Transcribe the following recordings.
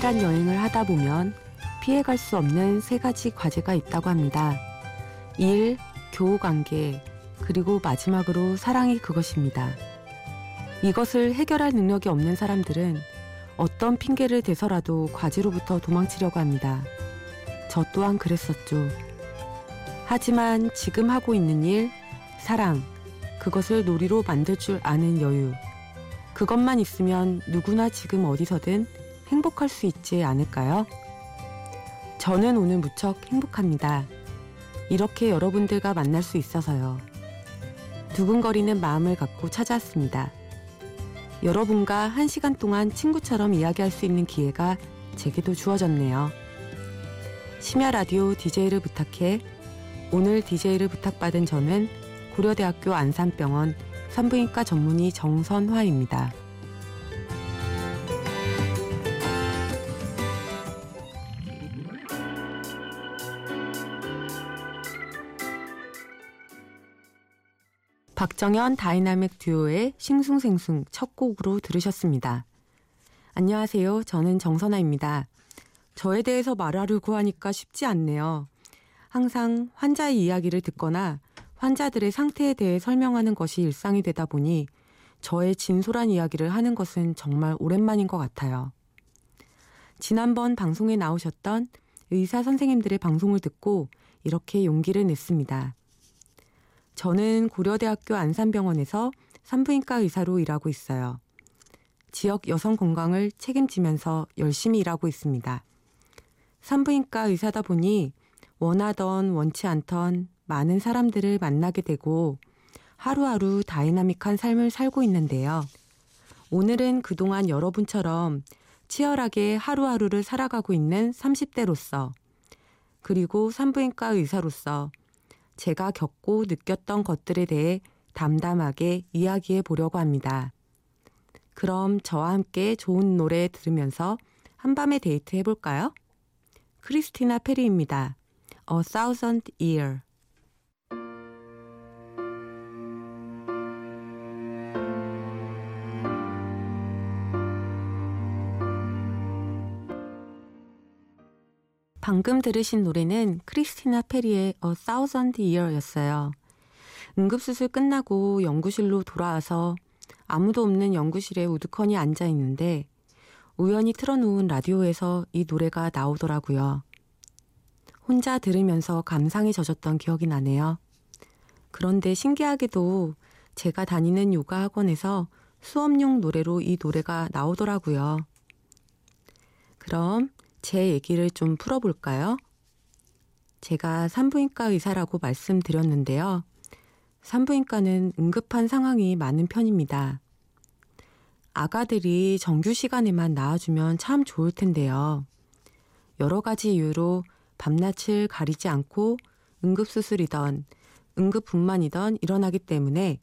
삶이란 여행을 하다 보면 피해갈 수 없는 세 가지 과제가 있다고 합니다. 일, 교우 관계, 그리고 마지막으로 사랑이 그것입니다. 이것을 해결할 능력이 없는 사람들은 어떤 핑계를 대서라도 과제로부터 도망치려고 합니다. 저 또한 그랬었죠. 하지만 지금 하고 있는 일, 사랑, 그것을 놀이로 만들 줄 아는 여유. 그것만 있으면 누구나 지금 어디서든 행복할 수 있지 않을까요? 저는 오늘 무척 행복합니다. 이렇게 여러분들과 만날 수 있어서요. 두근거리는 마음을 갖고 찾아왔습니다. 여러분과 한 시간 동안 친구처럼 이야기할 수 있는 기회가 제게도 주어졌네요. 심야 라디오 DJ를 부탁해 오늘 DJ를 부탁받은 저는 고려대학교 안산병원 산부인과 전문의 정선화입니다. 박정현 다이나믹 듀오의 싱숭생숭 첫 곡으로 들으셨습니다. 안녕하세요. 저는 정선화입니다. 저에 대해서 말하려고 하니까 쉽지 않네요. 항상 환자의 이야기를 듣거나 환자들의 상태에 대해 설명하는 것이 일상이 되다 보니 저의 진솔한 이야기를 하는 것은 정말 오랜만인 것 같아요. 지난번 방송에 나오셨던 의사 선생님들의 방송을 듣고 이렇게 용기를 냈습니다. 저는 고려대학교 안산병원에서 산부인과 의사로 일하고 있어요. 지역 여성 건강을 책임지면서 열심히 일하고 있습니다. 산부인과 의사다 보니 원하던 원치 않던 많은 사람들을 만나게 되고 하루하루 다이나믹한 삶을 살고 있는데요. 오늘은 그동안 여러분처럼 치열하게 하루하루를 살아가고 있는 30대로서 그리고 산부인과 의사로서 제가 겪고 느꼈던 것들에 대해 담담하게 이야기해 보려고 합니다. 그럼 저와 함께 좋은 노래 들으면서 한밤의 데이트 해볼까요? 크리스티나 페리입니다. A Thousand Year 방금 들으신 노래는 크리스티나 페리의 A Thousand Year였어요. 응급수술 끝나고 연구실로 돌아와서 아무도 없는 연구실에 우두커니 앉아 있는데 우연히 틀어놓은 라디오에서 이 노래가 나오더라고요. 혼자 들으면서 감상에 젖었던 기억이 나네요. 그런데 신기하게도 제가 다니는 요가 학원에서 수업용 노래로 이 노래가 나오더라고요. 그럼 제 얘기를 좀 풀어볼까요? 제가 산부인과 의사라고 말씀드렸는데요. 산부인과는 응급한 상황이 많은 편입니다. 아가들이 정규 시간에만 나와주면 참 좋을 텐데요. 여러 가지 이유로 밤낮을 가리지 않고 응급수술이던 응급분만이던 일어나기 때문에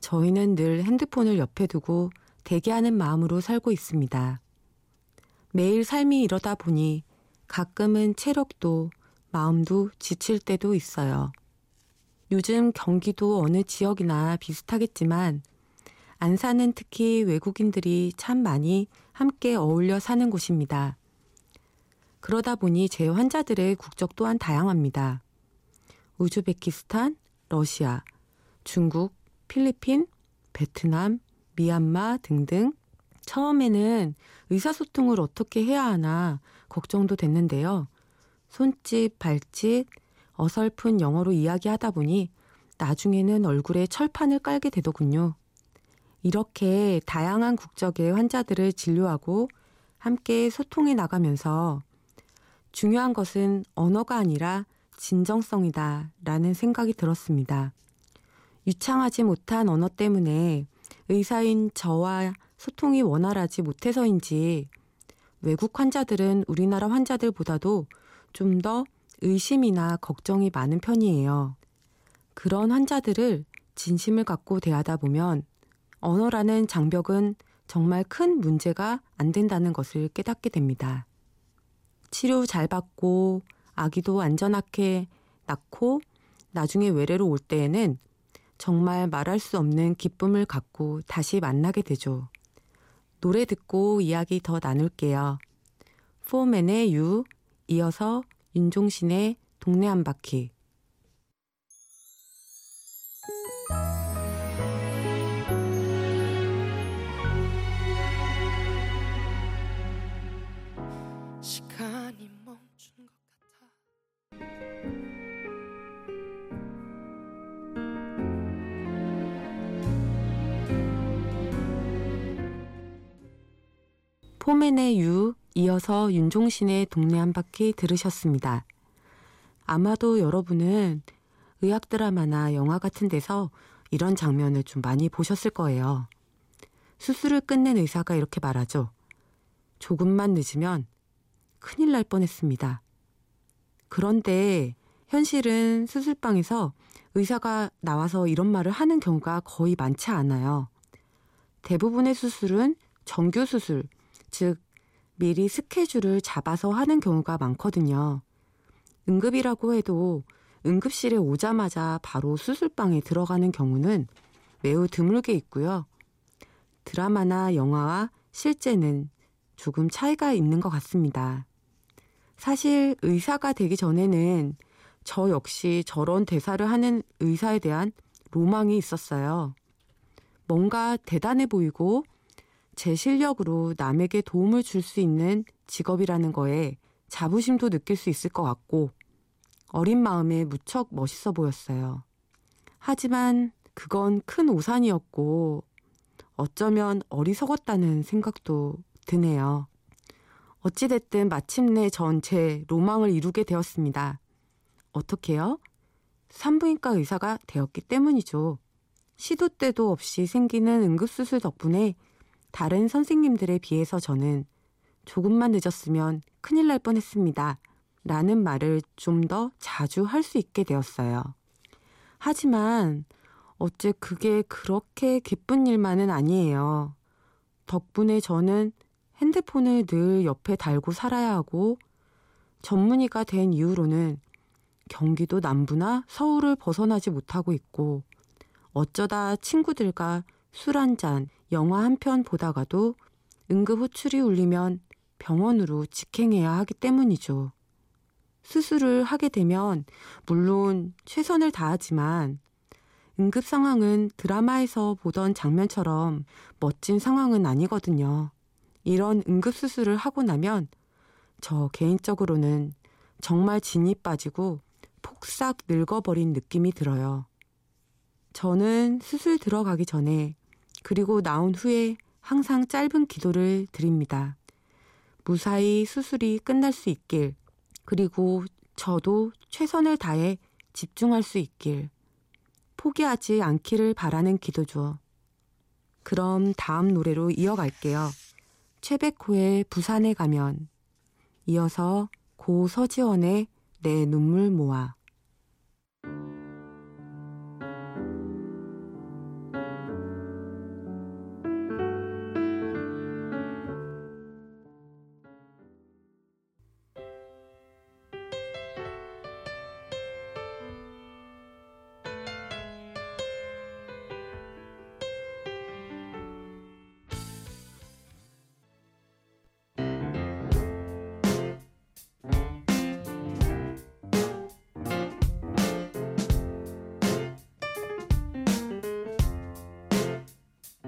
저희는 늘 핸드폰을 옆에 두고 대기하는 마음으로 살고 있습니다. 매일 삶이 이러다 보니 가끔은 체력도 마음도 지칠 때도 있어요. 요즘 경기도 어느 지역이나 비슷하겠지만 안산은 특히 외국인들이 참 많이 함께 어울려 사는 곳입니다. 그러다 보니 제 환자들의 국적 또한 다양합니다. 우즈베키스탄, 러시아, 중국, 필리핀, 베트남, 미얀마 등등 처음에는 의사소통을 어떻게 해야 하나 걱정도 됐는데요. 손짓, 발짓, 어설픈 영어로 이야기하다 보니 나중에는 얼굴에 철판을 깔게 되더군요. 이렇게 다양한 국적의 환자들을 진료하고 함께 소통해 나가면서 중요한 것은 언어가 아니라 진정성이다 라는 생각이 들었습니다. 유창하지 못한 언어 때문에 의사인 저와 소통이 원활하지 못해서인지 외국 환자들은 우리나라 환자들보다도 좀 더 의심이나 걱정이 많은 편이에요. 그런 환자들을 진심을 갖고 대하다 보면 언어라는 장벽은 정말 큰 문제가 안 된다는 것을 깨닫게 됩니다. 치료 잘 받고 아기도 안전하게 낳고 나중에 외래로 올 때에는 정말 말할 수 없는 기쁨을 갖고 다시 만나게 되죠. 노래 듣고 이야기 더 나눌게요. 포맨의 유, 이어서 윤종신의 동네 한 바퀴. 포맨의 유, 이어서 윤종신의 동네 한 바퀴 들으셨습니다. 아마도 여러분은 의학 드라마나 영화 같은 데서 이런 장면을 좀 많이 보셨을 거예요. 수술을 끝낸 의사가 이렇게 말하죠. 조금만 늦으면 큰일 날 뻔했습니다. 그런데 현실은 수술방에서 의사가 나와서 이런 말을 하는 경우가 거의 많지 않아요. 대부분의 수술은 정규 수술, 즉 미리 스케줄을 잡아서 하는 경우가 많거든요. 응급이라고 해도 응급실에 오자마자 바로 수술방에 들어가는 경우는 매우 드물게 있고요. 드라마나 영화와 실제는 조금 차이가 있는 것 같습니다. 사실 의사가 되기 전에는 저 역시 저런 대사를 하는 의사에 대한 로망이 있었어요. 뭔가 대단해 보이고 제 실력으로 남에게 도움을 줄 수 있는 직업이라는 거에 자부심도 느낄 수 있을 것 같고 어린 마음에 무척 멋있어 보였어요. 하지만 그건 큰 오산이었고 어쩌면 어리석었다는 생각도 드네요. 어찌됐든 마침내 전 제 로망을 이루게 되었습니다. 어떻게요? 산부인과 의사가 되었기 때문이죠. 시도 때도 없이 생기는 응급수술 덕분에 다른 선생님들에 비해서 저는 조금만 늦었으면 큰일 날 뻔했습니다. 라는 말을 좀 더 자주 할 수 있게 되었어요. 하지만 어째 그게 그렇게 기쁜 일만은 아니에요. 덕분에 저는 핸드폰을 늘 옆에 달고 살아야 하고 전문의가 된 이후로는 경기도 남부나 서울을 벗어나지 못하고 있고 어쩌다 친구들과 술 한 잔, 영화 한 편 보다가도 응급 호출이 울리면 병원으로 직행해야 하기 때문이죠. 수술을 하게 되면 물론 최선을 다하지만 응급 상황은 드라마에서 보던 장면처럼 멋진 상황은 아니거든요. 이런 응급 수술을 하고 나면 저 개인적으로는 정말 진이 빠지고 폭삭 늙어버린 느낌이 들어요. 저는 수술 들어가기 전에 그리고 나온 후에 항상 짧은 기도를 드립니다. 무사히 수술이 끝날 수 있길, 그리고 저도 최선을 다해 집중할 수 있길, 포기하지 않기를 바라는 기도죠. 그럼 다음 노래로 이어갈게요. 최백호의 부산에 가면, 이어서 고 서지원의 내 눈물 모아.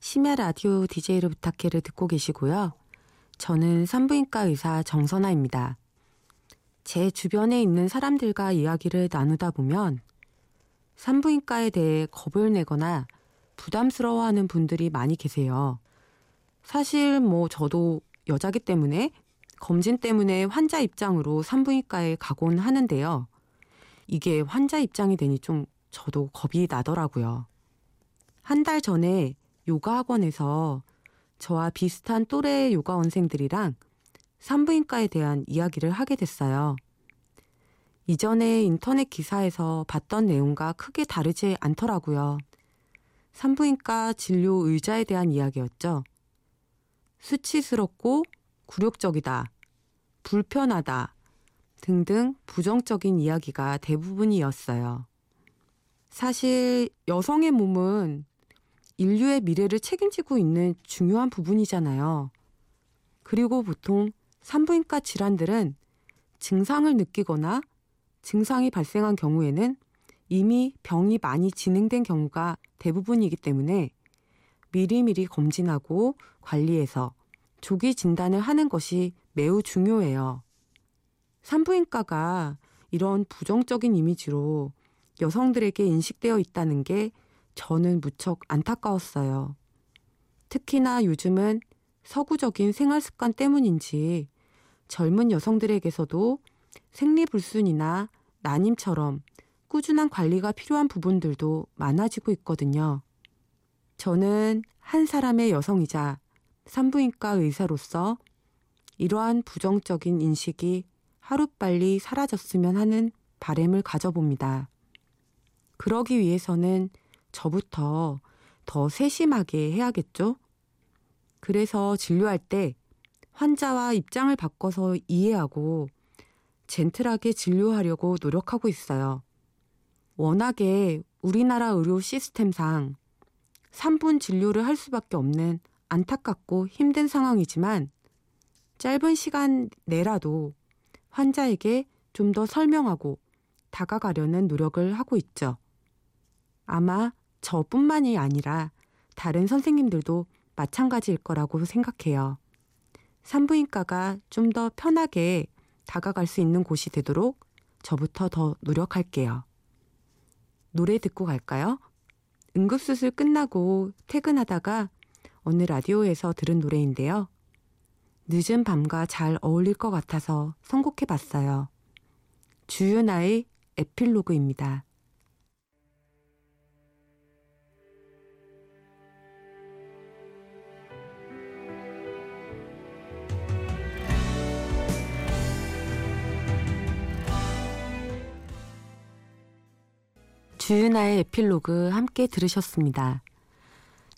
심야 라디오 DJ를 부탁해를 듣고 계시고요. 저는 산부인과 의사 정선아입니다. 제 주변에 있는 사람들과 이야기를 나누다 보면 산부인과에 대해 겁을 내거나 부담스러워하는 분들이 많이 계세요. 사실 뭐 저도 여자기 때문에 검진 때문에 환자 입장으로 산부인과에 가곤 하는데요. 이게 환자 입장이 되니 좀 저도 겁이 나더라고요. 한 달 전에 요가 학원에서 저와 비슷한 또래의 요가원생들이랑 산부인과에 대한 이야기를 하게 됐어요. 이전에 인터넷 기사에서 봤던 내용과 크게 다르지 않더라고요. 산부인과 진료 의자에 대한 이야기였죠. 수치스럽고 굴욕적이다, 불편하다 등등 부정적인 이야기가 대부분이었어요. 사실 여성의 몸은 인류의 미래를 책임지고 있는 중요한 부분이잖아요. 그리고 보통 산부인과 질환들은 증상을 느끼거나 증상이 발생한 경우에는 이미 병이 많이 진행된 경우가 대부분이기 때문에 미리미리 검진하고 관리해서 조기 진단을 하는 것이 매우 중요해요. 산부인과가 이런 부정적인 이미지로 여성들에게 인식되어 있다는 게 저는 무척 안타까웠어요. 특히나 요즘은 서구적인 생활 습관 때문인지 젊은 여성들에게서도 생리불순이나 난임처럼 꾸준한 관리가 필요한 부분들도 많아지고 있거든요. 저는 한 사람의 여성이자 산부인과 의사로서 이러한 부정적인 인식이 하루빨리 사라졌으면 하는 바램을 가져봅니다. 그러기 위해서는 저부터 더 세심하게 해야겠죠? 그래서 진료할 때 환자와 입장을 바꿔서 이해하고 젠틀하게 진료하려고 노력하고 있어요. 워낙에 우리나라 의료 시스템상 3분 진료를 할 수밖에 없는 안타깝고 힘든 상황이지만 짧은 시간 내라도 환자에게 좀 더 설명하고 다가가려는 노력을 하고 있죠. 아마 저뿐만이 아니라 다른 선생님들도 마찬가지일 거라고 생각해요. 산부인과가 좀 더 편하게 다가갈 수 있는 곳이 되도록 저부터 더 노력할게요. 노래 듣고 갈까요? 응급수술 끝나고 퇴근하다가 어느 라디오에서 들은 노래인데요. 늦은 밤과 잘 어울릴 것 같아서 선곡해 봤어요. 주윤아의 에필로그입니다. 주윤아의 에필로그 함께 들으셨습니다.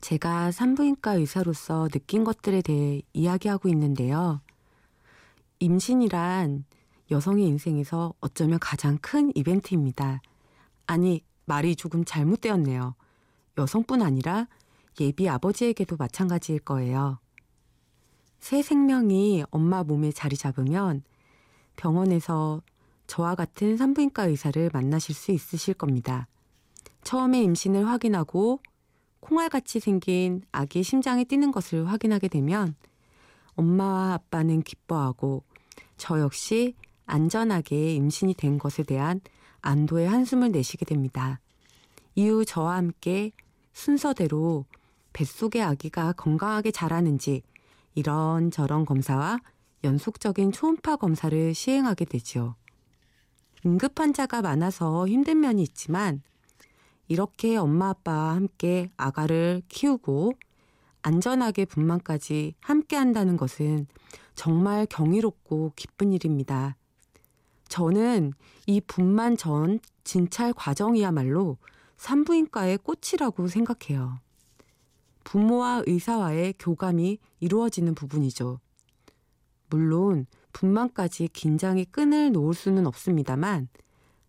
제가 산부인과 의사로서 느낀 것들에 대해 이야기하고 있는데요. 임신이란 여성의 인생에서 어쩌면 가장 큰 이벤트입니다. 아니, 말이 조금 잘못되었네요. 여성뿐 아니라 예비 아버지에게도 마찬가지일 거예요. 새 생명이 엄마 몸에 자리 잡으면 병원에서 저와 같은 산부인과 의사를 만나실 수 있으실 겁니다. 처음에 임신을 확인하고 콩알같이 생긴 아기의 심장이 뛰는 것을 확인하게 되면 엄마와 아빠는 기뻐하고 저 역시 안전하게 임신이 된 것에 대한 안도의 한숨을 내쉬게 됩니다. 이후 저와 함께 순서대로 뱃속의 아기가 건강하게 자라는지 이런저런 검사와 연속적인 초음파 검사를 시행하게 되지요. 응급 환자가 많아서 힘든 면이 있지만 이렇게 엄마 아빠와 함께 아가를 키우고 안전하게 분만까지 함께 한다는 것은 정말 경이롭고 기쁜 일입니다. 저는 이 분만 전 진찰 과정이야말로 산부인과의 꽃이라고 생각해요. 부모와 의사와의 교감이 이루어지는 부분이죠. 물론 분만까지 긴장이 끈을 놓을 수는 없습니다만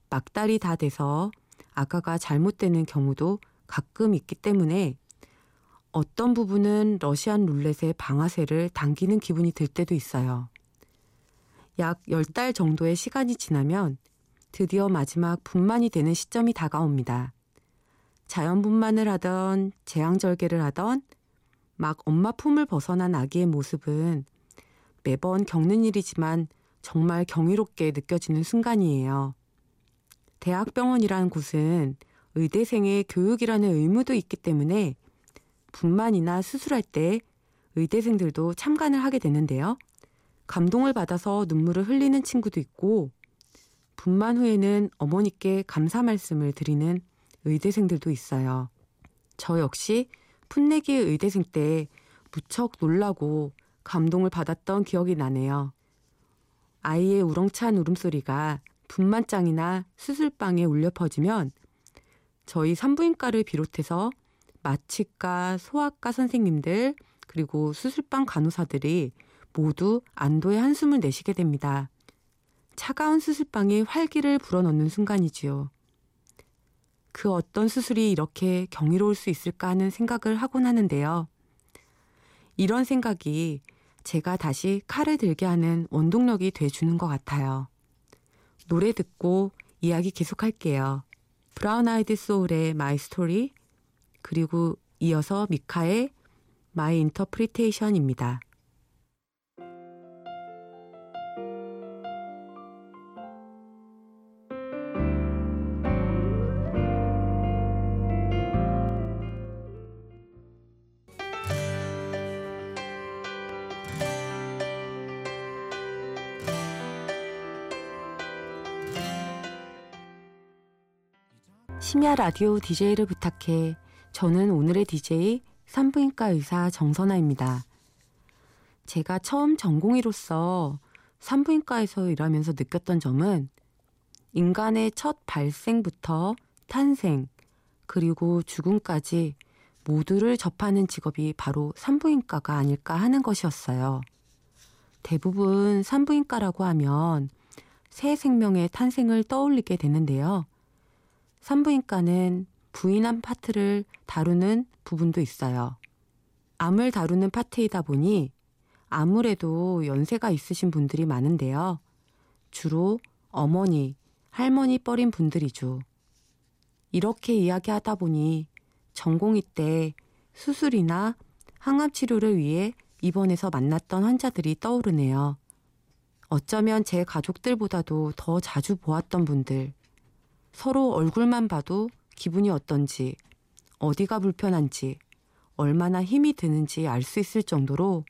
막달이 다 돼서 아가가 잘못되는 경우도 가끔 있기 때문에 어떤 부분은 러시안 룰렛의 방아쇠를 당기는 기분이 들 때도 있어요. 약 10달 정도의 시간이 지나면 드디어 마지막 분만이 되는 시점이 다가옵니다. 자연 분만을 하던 재앙절개를 하던 막 엄마 품을 벗어난 아기의 모습은 매번 겪는 일이지만 정말 경이롭게 느껴지는 순간이에요. 대학병원이라는 곳은 의대생의 교육이라는 의무도 있기 때문에 분만이나 수술할 때 의대생들도 참관을 하게 되는데요. 감동을 받아서 눈물을 흘리는 친구도 있고 분만 후에는 어머니께 감사 말씀을 드리는 의대생들도 있어요. 저 역시 풋내기 의대생 때 무척 놀라고 감동을 받았던 기억이 나네요. 아이의 우렁찬 울음소리가 분만장이나 수술방에 울려 퍼지면 저희 산부인과를 비롯해서 마취과, 소아과 선생님들, 그리고 수술방 간호사들이 모두 안도의 한숨을 내쉬게 됩니다. 차가운 수술방에 활기를 불어넣는 순간이지요. 그 어떤 수술이 이렇게 경이로울 수 있을까 하는 생각을 하곤 하는데요. 이런 생각이 제가 다시 칼을 들게 하는 원동력이 돼주는 것 같아요. 노래 듣고 이야기 계속할게요. 브라운 아이드 소울의 My Story 그리고 이어서 미카의 마이 인터프리테이션입니다. 심야 라디오 DJ를 부탁해. 저는 오늘의 DJ 산부인과 의사 정선아입니다. 제가 처음 전공의로서 산부인과에서 일하면서 느꼈던 점은 인간의 첫 발생부터 탄생, 그리고 죽음까지 모두를 접하는 직업이 바로 산부인과가 아닐까 하는 것이었어요. 대부분 산부인과라고 하면 새 생명의 탄생을 떠올리게 되는데요. 산부인과는 부인한 파트를 다루는 부분도 있어요. 암을 다루는 파트이다 보니 아무래도 연세가 있으신 분들이 많은데요. 주로 어머니, 할머니 뻘인 분들이죠. 이렇게 이야기하다 보니 전공의 때 수술이나 항암 치료를 위해 입원해서 만났던 환자들이 떠오르네요. 어쩌면 제 가족들보다도 더 자주 보았던 분들, 서로 얼굴만 봐도 기분이 어떤지, 어디가 불편한지, 얼마나 힘이 드는지 알 수 있을 정도로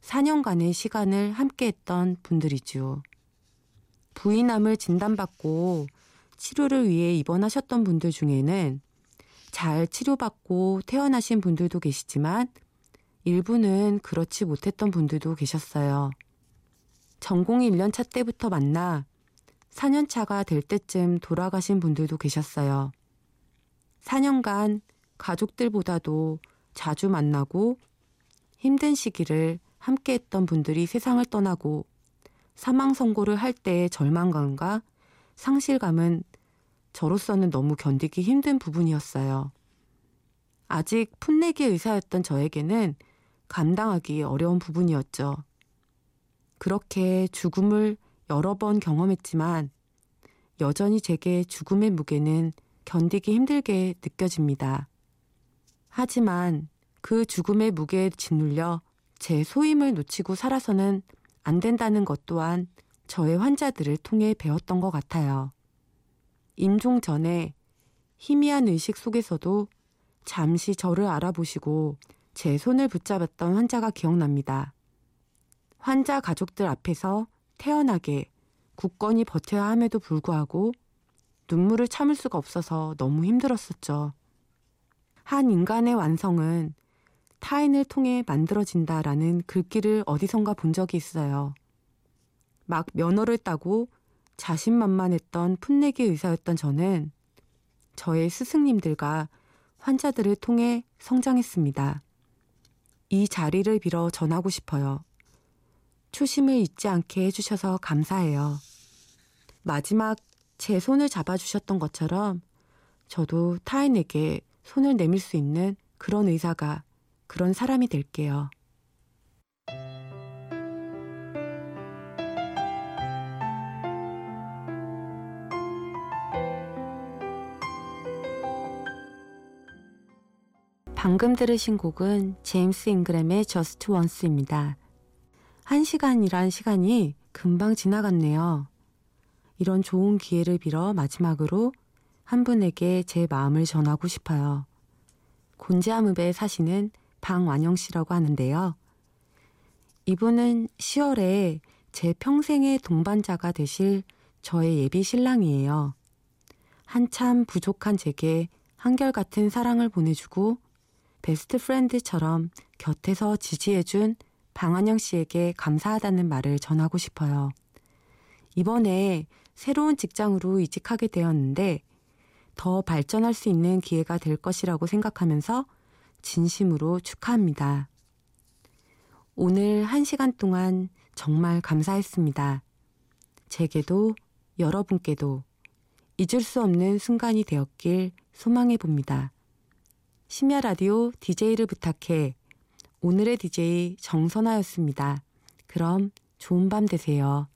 4년간의 시간을 함께 했던 분들이죠. 부인암을 진단받고 치료를 위해 입원하셨던 분들 중에는 잘 치료받고 태어나신 분들도 계시지만 일부는 그렇지 못했던 분들도 계셨어요. 전공이 1년차 때부터 만나 4년차가 될 때쯤 돌아가신 분들도 계셨어요. 4년간 가족들보다도 자주 만나고 힘든 시기를 함께 했던 분들이 세상을 떠나고 사망 선고를 할 때의 절망감과 상실감은 저로서는 너무 견디기 힘든 부분이었어요. 아직 풋내기 의사였던 저에게는 감당하기 어려운 부분이었죠. 그렇게 죽음을 여러 번 경험했지만 여전히 제게 죽음의 무게는 견디기 힘들게 느껴집니다. 하지만 그 죽음의 무게에 짓눌려 제 소임을 놓치고 살아서는 안 된다는 것 또한 저의 환자들을 통해 배웠던 것 같아요. 임종 전에 희미한 의식 속에서도 잠시 저를 알아보시고 제 손을 붙잡았던 환자가 기억납니다. 환자 가족들 앞에서 태연하게 굳건히 버텨야 함에도 불구하고 눈물을 참을 수가 없어서 너무 힘들었었죠. 한 인간의 완성은 타인을 통해 만들어진다라는 글귀를 어디선가 본 적이 있어요. 막 면허를 따고 자신만만했던 풋내기 의사였던 저는 저의 스승님들과 환자들을 통해 성장했습니다. 이 자리를 빌어 전하고 싶어요. 초심을 잊지 않게 해주셔서 감사해요. 마지막 제 손을 잡아주셨던 것처럼 저도 타인에게 손을 내밀 수 있는 그런 의사가 그런 사람이 될게요. 방금 들으신 곡은 제임스 잉그램의 Just Once입니다. 한 시간이란 시간이 금방 지나갔네요. 이런 좋은 기회를 빌어 마지막으로 한 분에게 제 마음을 전하고 싶어요. 곤지암읍에 사시는 방완영 씨라고 하는데요. 이분은 10월에 제 평생의 동반자가 되실 저의 예비 신랑이에요. 한참 부족한 제게 한결같은 사랑을 보내주고 베스트 프렌드처럼 곁에서 지지해준 방한영 씨에게 감사하다는 말을 전하고 싶어요. 이번에 새로운 직장으로 이직하게 되었는데 더 발전할 수 있는 기회가 될 것이라고 생각하면서 진심으로 축하합니다. 오늘 한 시간 동안 정말 감사했습니다. 제게도 여러분께도 잊을 수 없는 순간이 되었길 소망해 봅니다. 심야 라디오 DJ를 부탁해 오늘의 DJ 정선아였습니다. 그럼 좋은 밤 되세요.